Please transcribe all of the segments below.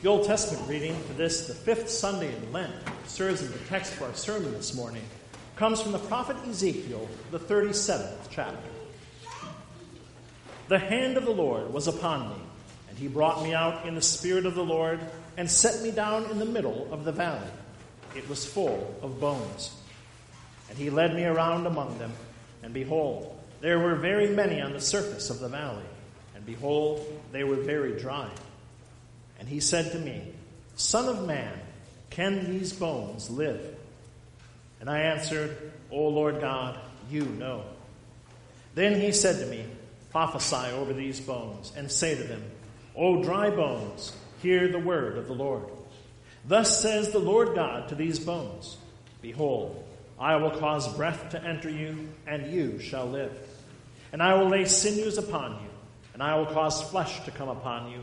The Old Testament reading for this, the fifth Sunday in Lent, serves as the text for our sermon this morning, comes from the prophet Ezekiel, the 37th chapter. The hand of the Lord was upon me, and he brought me out in the spirit of the Lord and set me down in the middle of the valley. It was full of bones. And he led me around among them, and behold, there were very many on the surface of the valley, and behold, they were very dry. And he said to me, Son of man, can these bones live? And I answered, O Lord God, you know. Then he said to me, Prophesy over these bones, and say to them, O dry bones, hear the word of the Lord. Thus says the Lord God to these bones Behold, I will cause breath to enter you, and you shall live. And I will lay sinews upon you, and I will cause flesh to come upon you,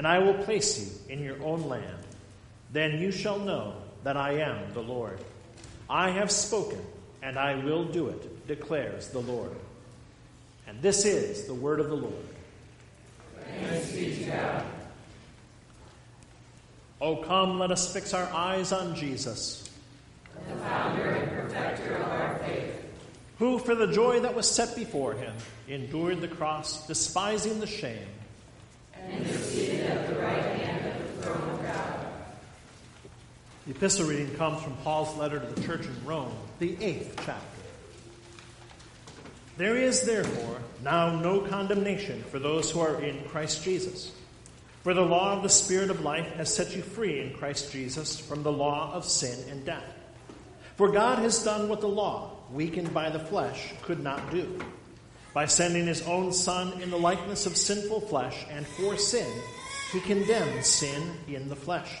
and I will place you in your own land. Then you shall know that I am the Lord. I have spoken, and I will do it, declares the Lord. And this is the word of the Lord. Thanks be to God. Oh, come, let us fix our eyes on Jesus, the founder and perfecter of our faith, who, for the joy that was set before him, endured the cross, despising the shame, and is seated at the right hand of the throne of God. The epistle reading comes from Paul's letter to the church in Rome, the eighth chapter. There is, therefore, now no condemnation for those who are in Christ Jesus. For the law of the Spirit of life has set you free in Christ Jesus from the law of sin and death. For God has done what the law, weakened by the flesh, could not do. By sending his own Son in the likeness of sinful flesh and for sin, he condemned sin in the flesh,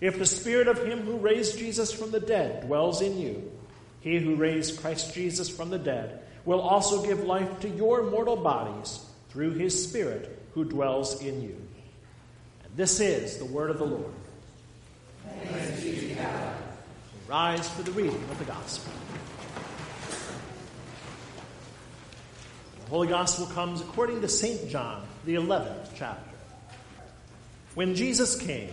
If the Spirit of him who raised Jesus from the dead dwells in you, he who raised Christ Jesus from the dead will also give life to your mortal bodies through his Spirit who dwells in you. And this is the word of the Lord. Rise for the reading of the gospel. The Holy Gospel comes according to St. John, the 11th chapter. When Jesus came,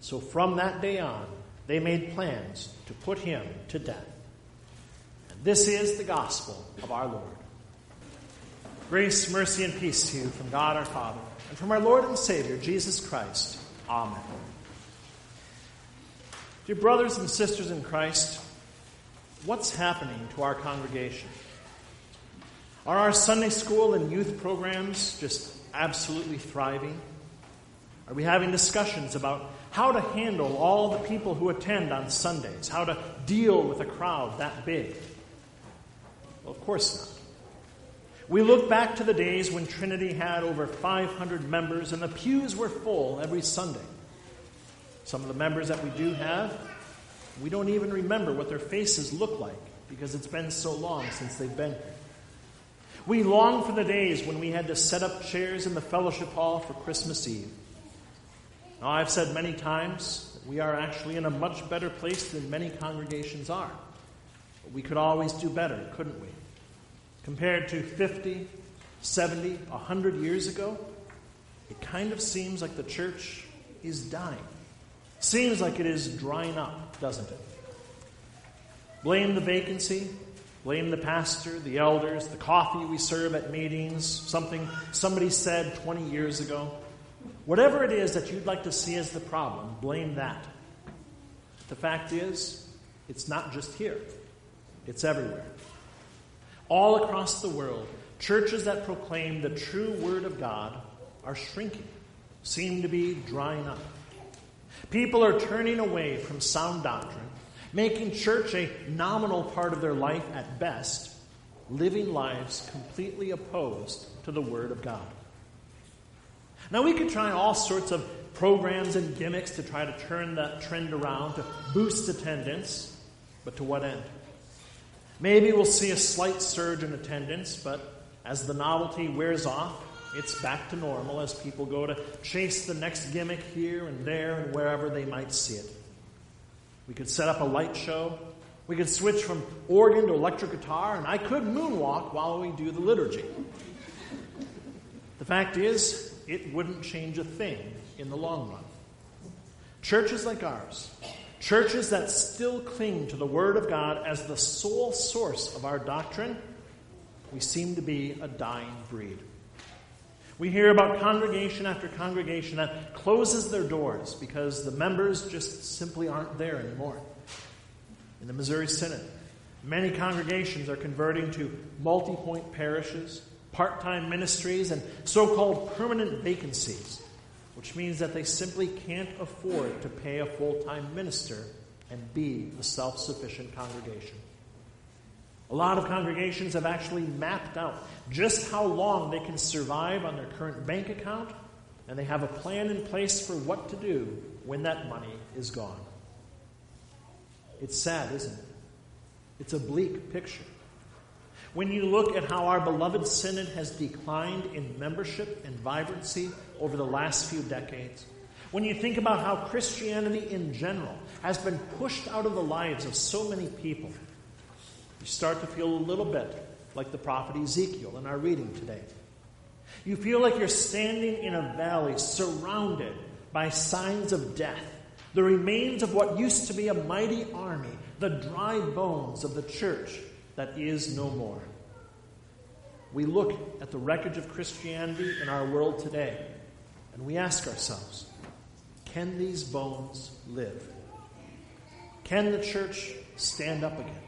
So from that day on, they made plans to put him to death. And this is the gospel of our Lord. Grace, mercy, and peace to you from God our Father and from our Lord and Savior, Jesus Christ. Amen. Dear brothers and sisters in Christ, what's happening to our congregation? Are our Sunday school and youth programs just absolutely thriving? Are we having discussions about how to handle all the people who attend on Sundays, how to deal with a crowd that big? Well, of course not. We look back to the days when Trinity had over 500 members and the pews were full every Sunday. Some of the members that we do have, we don't even remember what their faces look like because it's been so long since they've been here. We long for the days when we had to set up chairs in the fellowship hall for Christmas Eve. Now, I've said many times that we are actually in a much better place than many congregations are. But we could always do better, couldn't we? Compared to 50, 70, 100 years ago, it kind of seems like the church is dying. Seems like it is drying up, doesn't it? Blame the vacancy, blame the pastor, the elders, the coffee we serve at meetings, something somebody said 20 years ago. Whatever it is that you'd like to see as the problem, blame that. The fact is, it's not just here, it's everywhere. All across the world, churches that proclaim the true Word of God are shrinking, seem to be drying up. People are turning away from sound doctrine, making church a nominal part of their life at best, living lives completely opposed to the Word of God. Now, we could try all sorts of programs and gimmicks to try to turn that trend around, to boost attendance, but to what end? Maybe we'll see a slight surge in attendance, but as the novelty wears off, it's back to normal as people go to chase the next gimmick here and there and wherever they might see it. We could set up a light show. We could switch from organ to electric guitar, and I could moonwalk while we do the liturgy. The fact is, it wouldn't change a thing in the long run. Churches like ours, churches that still cling to the Word of God as the sole source of our doctrine, we seem to be a dying breed. We hear about congregation after congregation that closes their doors because the members just simply aren't there anymore. In the Missouri Synod, many congregations are converting to multi point parishes, part time ministries, and so called permanent vacancies which means that they simply can't afford to pay a full time minister and be a self sufficient congregation. A lot of congregations have actually mapped out just how long they can survive on their current bank account, and they have a plan in place for what to do when that money is gone. It's sad, isn't it? It's a bleak picture. When you look at how our beloved synod has declined in membership and vibrancy over the last few decades, when you think about how Christianity in general has been pushed out of the lives of so many people, you start to feel a little bit like the prophet Ezekiel in our reading today. You feel like you're standing in a valley surrounded by signs of death, the remains of what used to be a mighty army, the dry bones of the church that is no more. We look at the wreckage of Christianity in our world today and we ask ourselves can these bones live? Can the church stand up again?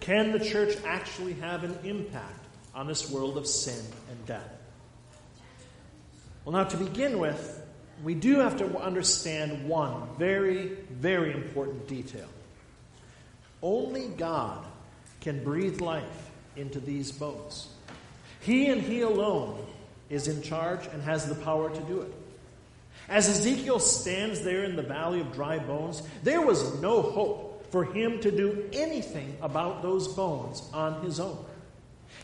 Can the church actually have an impact on this world of sin and death? Well, now, to begin with, we do have to understand one very, very important detail. Only God can breathe life into these bones. He and He alone is in charge and has the power to do it. As Ezekiel stands there in the valley of dry bones, there was no hope for him to do anything about those bones on his own.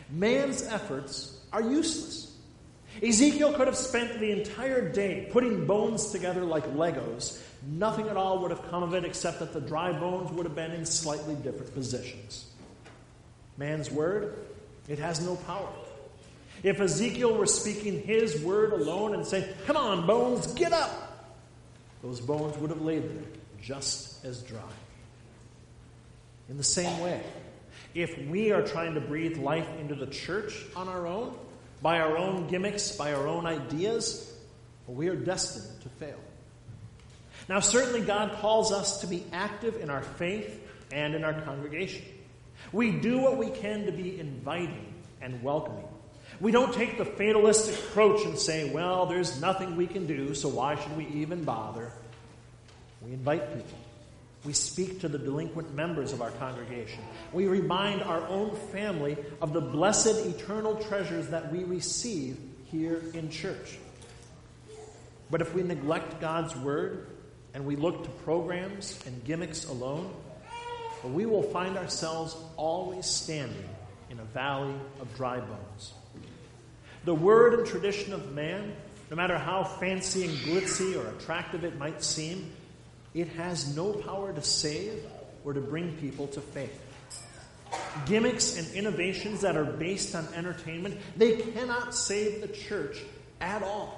Man's efforts are useless. Ezekiel could have spent the entire day putting bones together like Legos. Nothing at all would have come of it except that the dry bones would have been in slightly different positions. Man's word, it has no power. If Ezekiel were speaking his word alone and saying, Come on, bones, get up, those bones would have laid there just as dry. In the same way, if we are trying to breathe life into the church on our own, by our own gimmicks, by our own ideas, we are destined to fail. Now, certainly, God calls us to be active in our faith and in our congregation. We do what we can to be inviting and welcoming. We don't take the fatalistic approach and say, well, there's nothing we can do, so why should we even bother? We invite people. We speak to the delinquent members of our congregation. We remind our own family of the blessed eternal treasures that we receive here in church. But if we neglect God's word and we look to programs and gimmicks alone, well, we will find ourselves always standing in a valley of dry bones. The word and tradition of man, no matter how fancy and glitzy or attractive it might seem, it has no power to save or to bring people to faith. Gimmicks and innovations that are based on entertainment, they cannot save the church at all.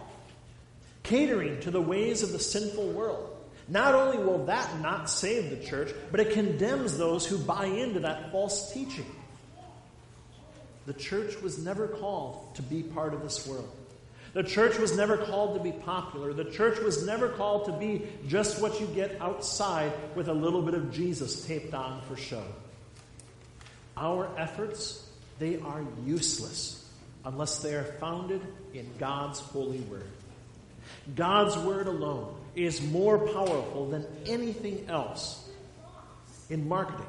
Catering to the ways of the sinful world. Not only will that not save the church, but it condemns those who buy into that false teaching. The church was never called to be part of this world. The church was never called to be popular. The church was never called to be just what you get outside with a little bit of Jesus taped on for show. Our efforts, they are useless unless they are founded in God's holy word. God's word alone is more powerful than anything else in marketing.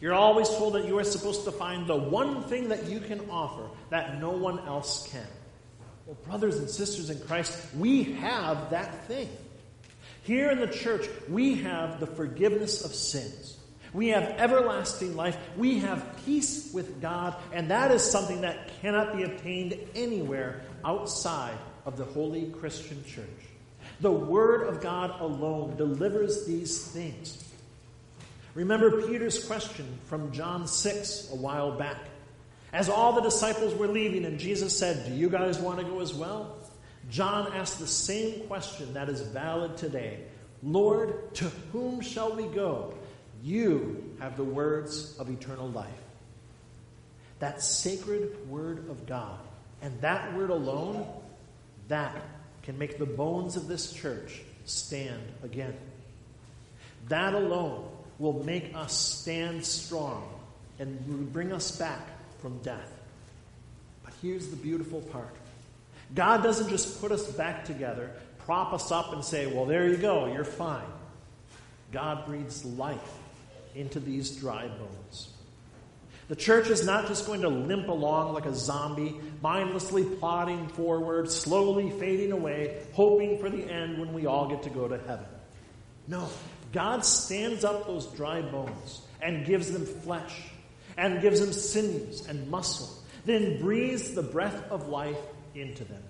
You're always told that you are supposed to find the one thing that you can offer that no one else can. Well, brothers and sisters in Christ, we have that thing. Here in the church, we have the forgiveness of sins. We have everlasting life. We have peace with God, and that is something that cannot be obtained anywhere outside of the holy Christian church. The Word of God alone delivers these things. Remember Peter's question from John 6 a while back. As all the disciples were leaving, and Jesus said, Do you guys want to go as well? John asked the same question that is valid today Lord, to whom shall we go? You have the words of eternal life. That sacred word of God, and that word alone, that can make the bones of this church stand again. That alone will make us stand strong and bring us back from death. But here's the beautiful part God doesn't just put us back together, prop us up, and say, well, there you go, you're fine. God breathes life into these dry bones. The church is not just going to limp along like a zombie, mindlessly plodding forward, slowly fading away, hoping for the end when we all get to go to heaven. No, God stands up those dry bones and gives them flesh, and gives them sinews and muscle, then breathes the breath of life into them.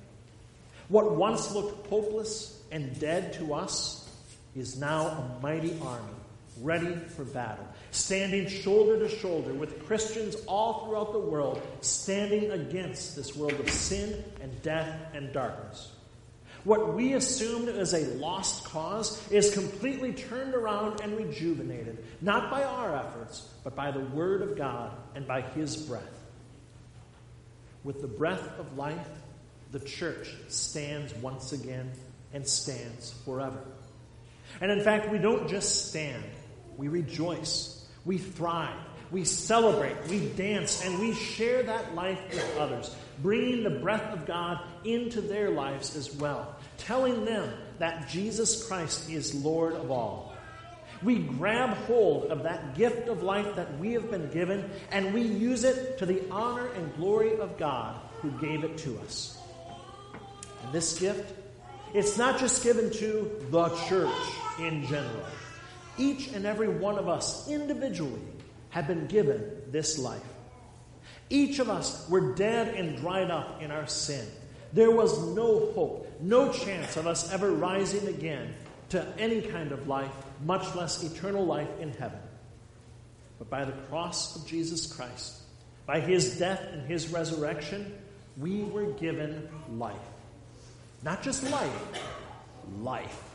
What once looked hopeless and dead to us is now a mighty army ready for battle, standing shoulder to shoulder with Christians all throughout the world, standing against this world of sin and death and darkness. What we assumed as a lost cause is completely turned around and rejuvenated, not by our efforts, but by the Word of God and by His breath. With the breath of life, the church stands once again and stands forever. And in fact, we don't just stand, we rejoice, we thrive, we celebrate, we dance, and we share that life with others, bringing the breath of God into their lives as well, telling them that Jesus Christ is Lord of all. We grab hold of that gift of life that we have been given, and we use it to the honor and glory of God who gave it to us. And this gift, it's not just given to the church in general. Each and every one of us individually have been given this life. Each of us were dead and dried up in our sin. There was no hope, no chance of us ever rising again to any kind of life, much less eternal life in heaven. But by the cross of Jesus Christ, by his death and his resurrection, we were given life. Not just life, life.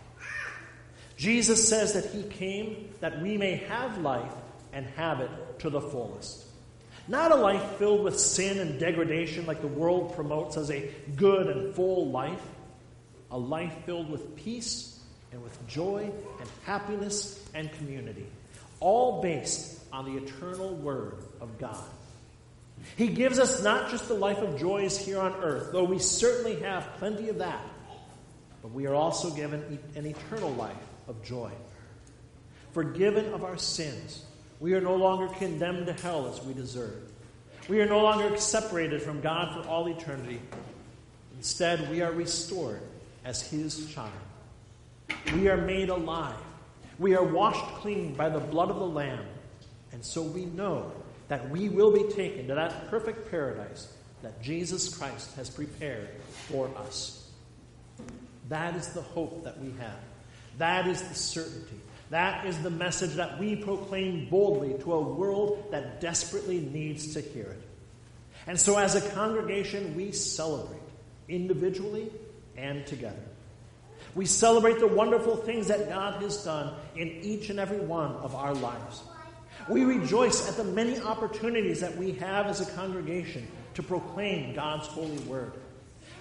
Jesus says that he came that we may have life and have it to the fullest. Not a life filled with sin and degradation like the world promotes as a good and full life, a life filled with peace and with joy and happiness and community, all based on the eternal Word of God. He gives us not just the life of joys here on earth, though we certainly have plenty of that, but we are also given an eternal life of joy. Forgiven of our sins, we are no longer condemned to hell as we deserve. We are no longer separated from God for all eternity. Instead, we are restored as His child. We are made alive. We are washed clean by the blood of the Lamb. And so we know that we will be taken to that perfect paradise that Jesus Christ has prepared for us. That is the hope that we have. That is the certainty. That is the message that we proclaim boldly to a world that desperately needs to hear it. And so, as a congregation, we celebrate individually and together. We celebrate the wonderful things that God has done in each and every one of our lives. We rejoice at the many opportunities that we have as a congregation to proclaim God's holy word.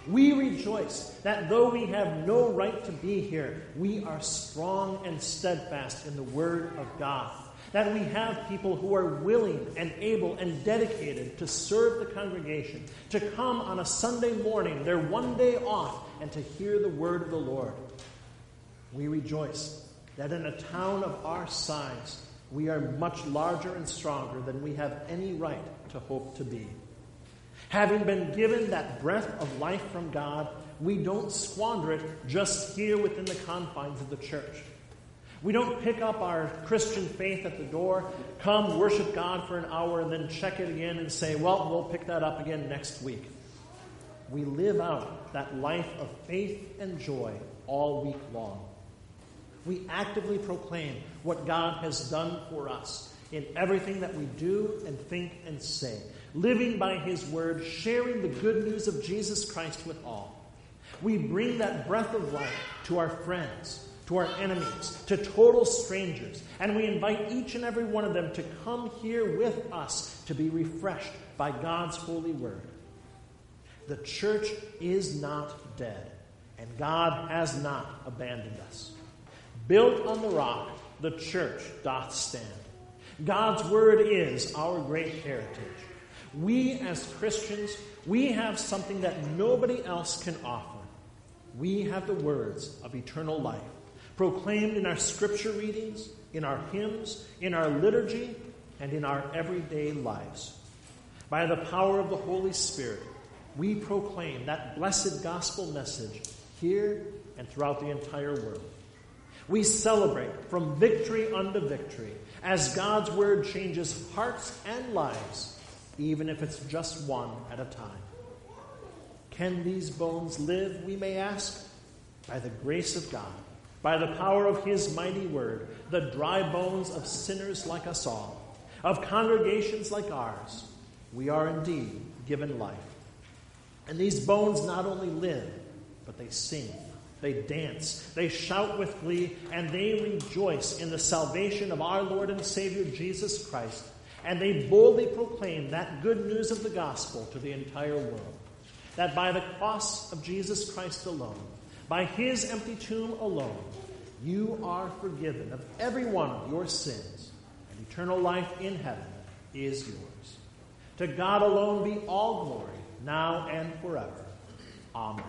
We rejoice that though we have no right to be here, we are strong and steadfast in the Word of God. That we have people who are willing and able and dedicated to serve the congregation, to come on a Sunday morning, their one day off, and to hear the Word of the Lord. We rejoice that in a town of our size, we are much larger and stronger than we have any right to hope to be. Having been given that breath of life from God, we don't squander it just here within the confines of the church. We don't pick up our Christian faith at the door, come worship God for an hour, and then check it again and say, well, we'll pick that up again next week. We live out that life of faith and joy all week long. We actively proclaim what God has done for us in everything that we do and think and say, living by His word, sharing the good news of Jesus Christ with all. We bring that breath of life to our friends, to our enemies, to total strangers, and we invite each and every one of them to come here with us to be refreshed by God's holy word. The church is not dead, and God has not abandoned us. Built on the rock, the church doth stand. God's word is our great heritage. We as Christians, we have something that nobody else can offer. We have the words of eternal life, proclaimed in our scripture readings, in our hymns, in our liturgy, and in our everyday lives. By the power of the Holy Spirit, we proclaim that blessed gospel message here and throughout the entire world. We celebrate from victory unto victory as God's word changes hearts and lives, even if it's just one at a time. Can these bones live, we may ask? By the grace of God, by the power of His mighty word, the dry bones of sinners like us all, of congregations like ours, we are indeed given life. And these bones not only live, but they sing they dance, they shout with glee, and they rejoice in the salvation of our Lord and Savior Jesus Christ. And they boldly proclaim that good news of the gospel to the entire world. That by the cross of Jesus Christ alone, by his empty tomb alone, you are forgiven of every one of your sins, and eternal life in heaven is yours. To God alone be all glory, now and forever. Amen.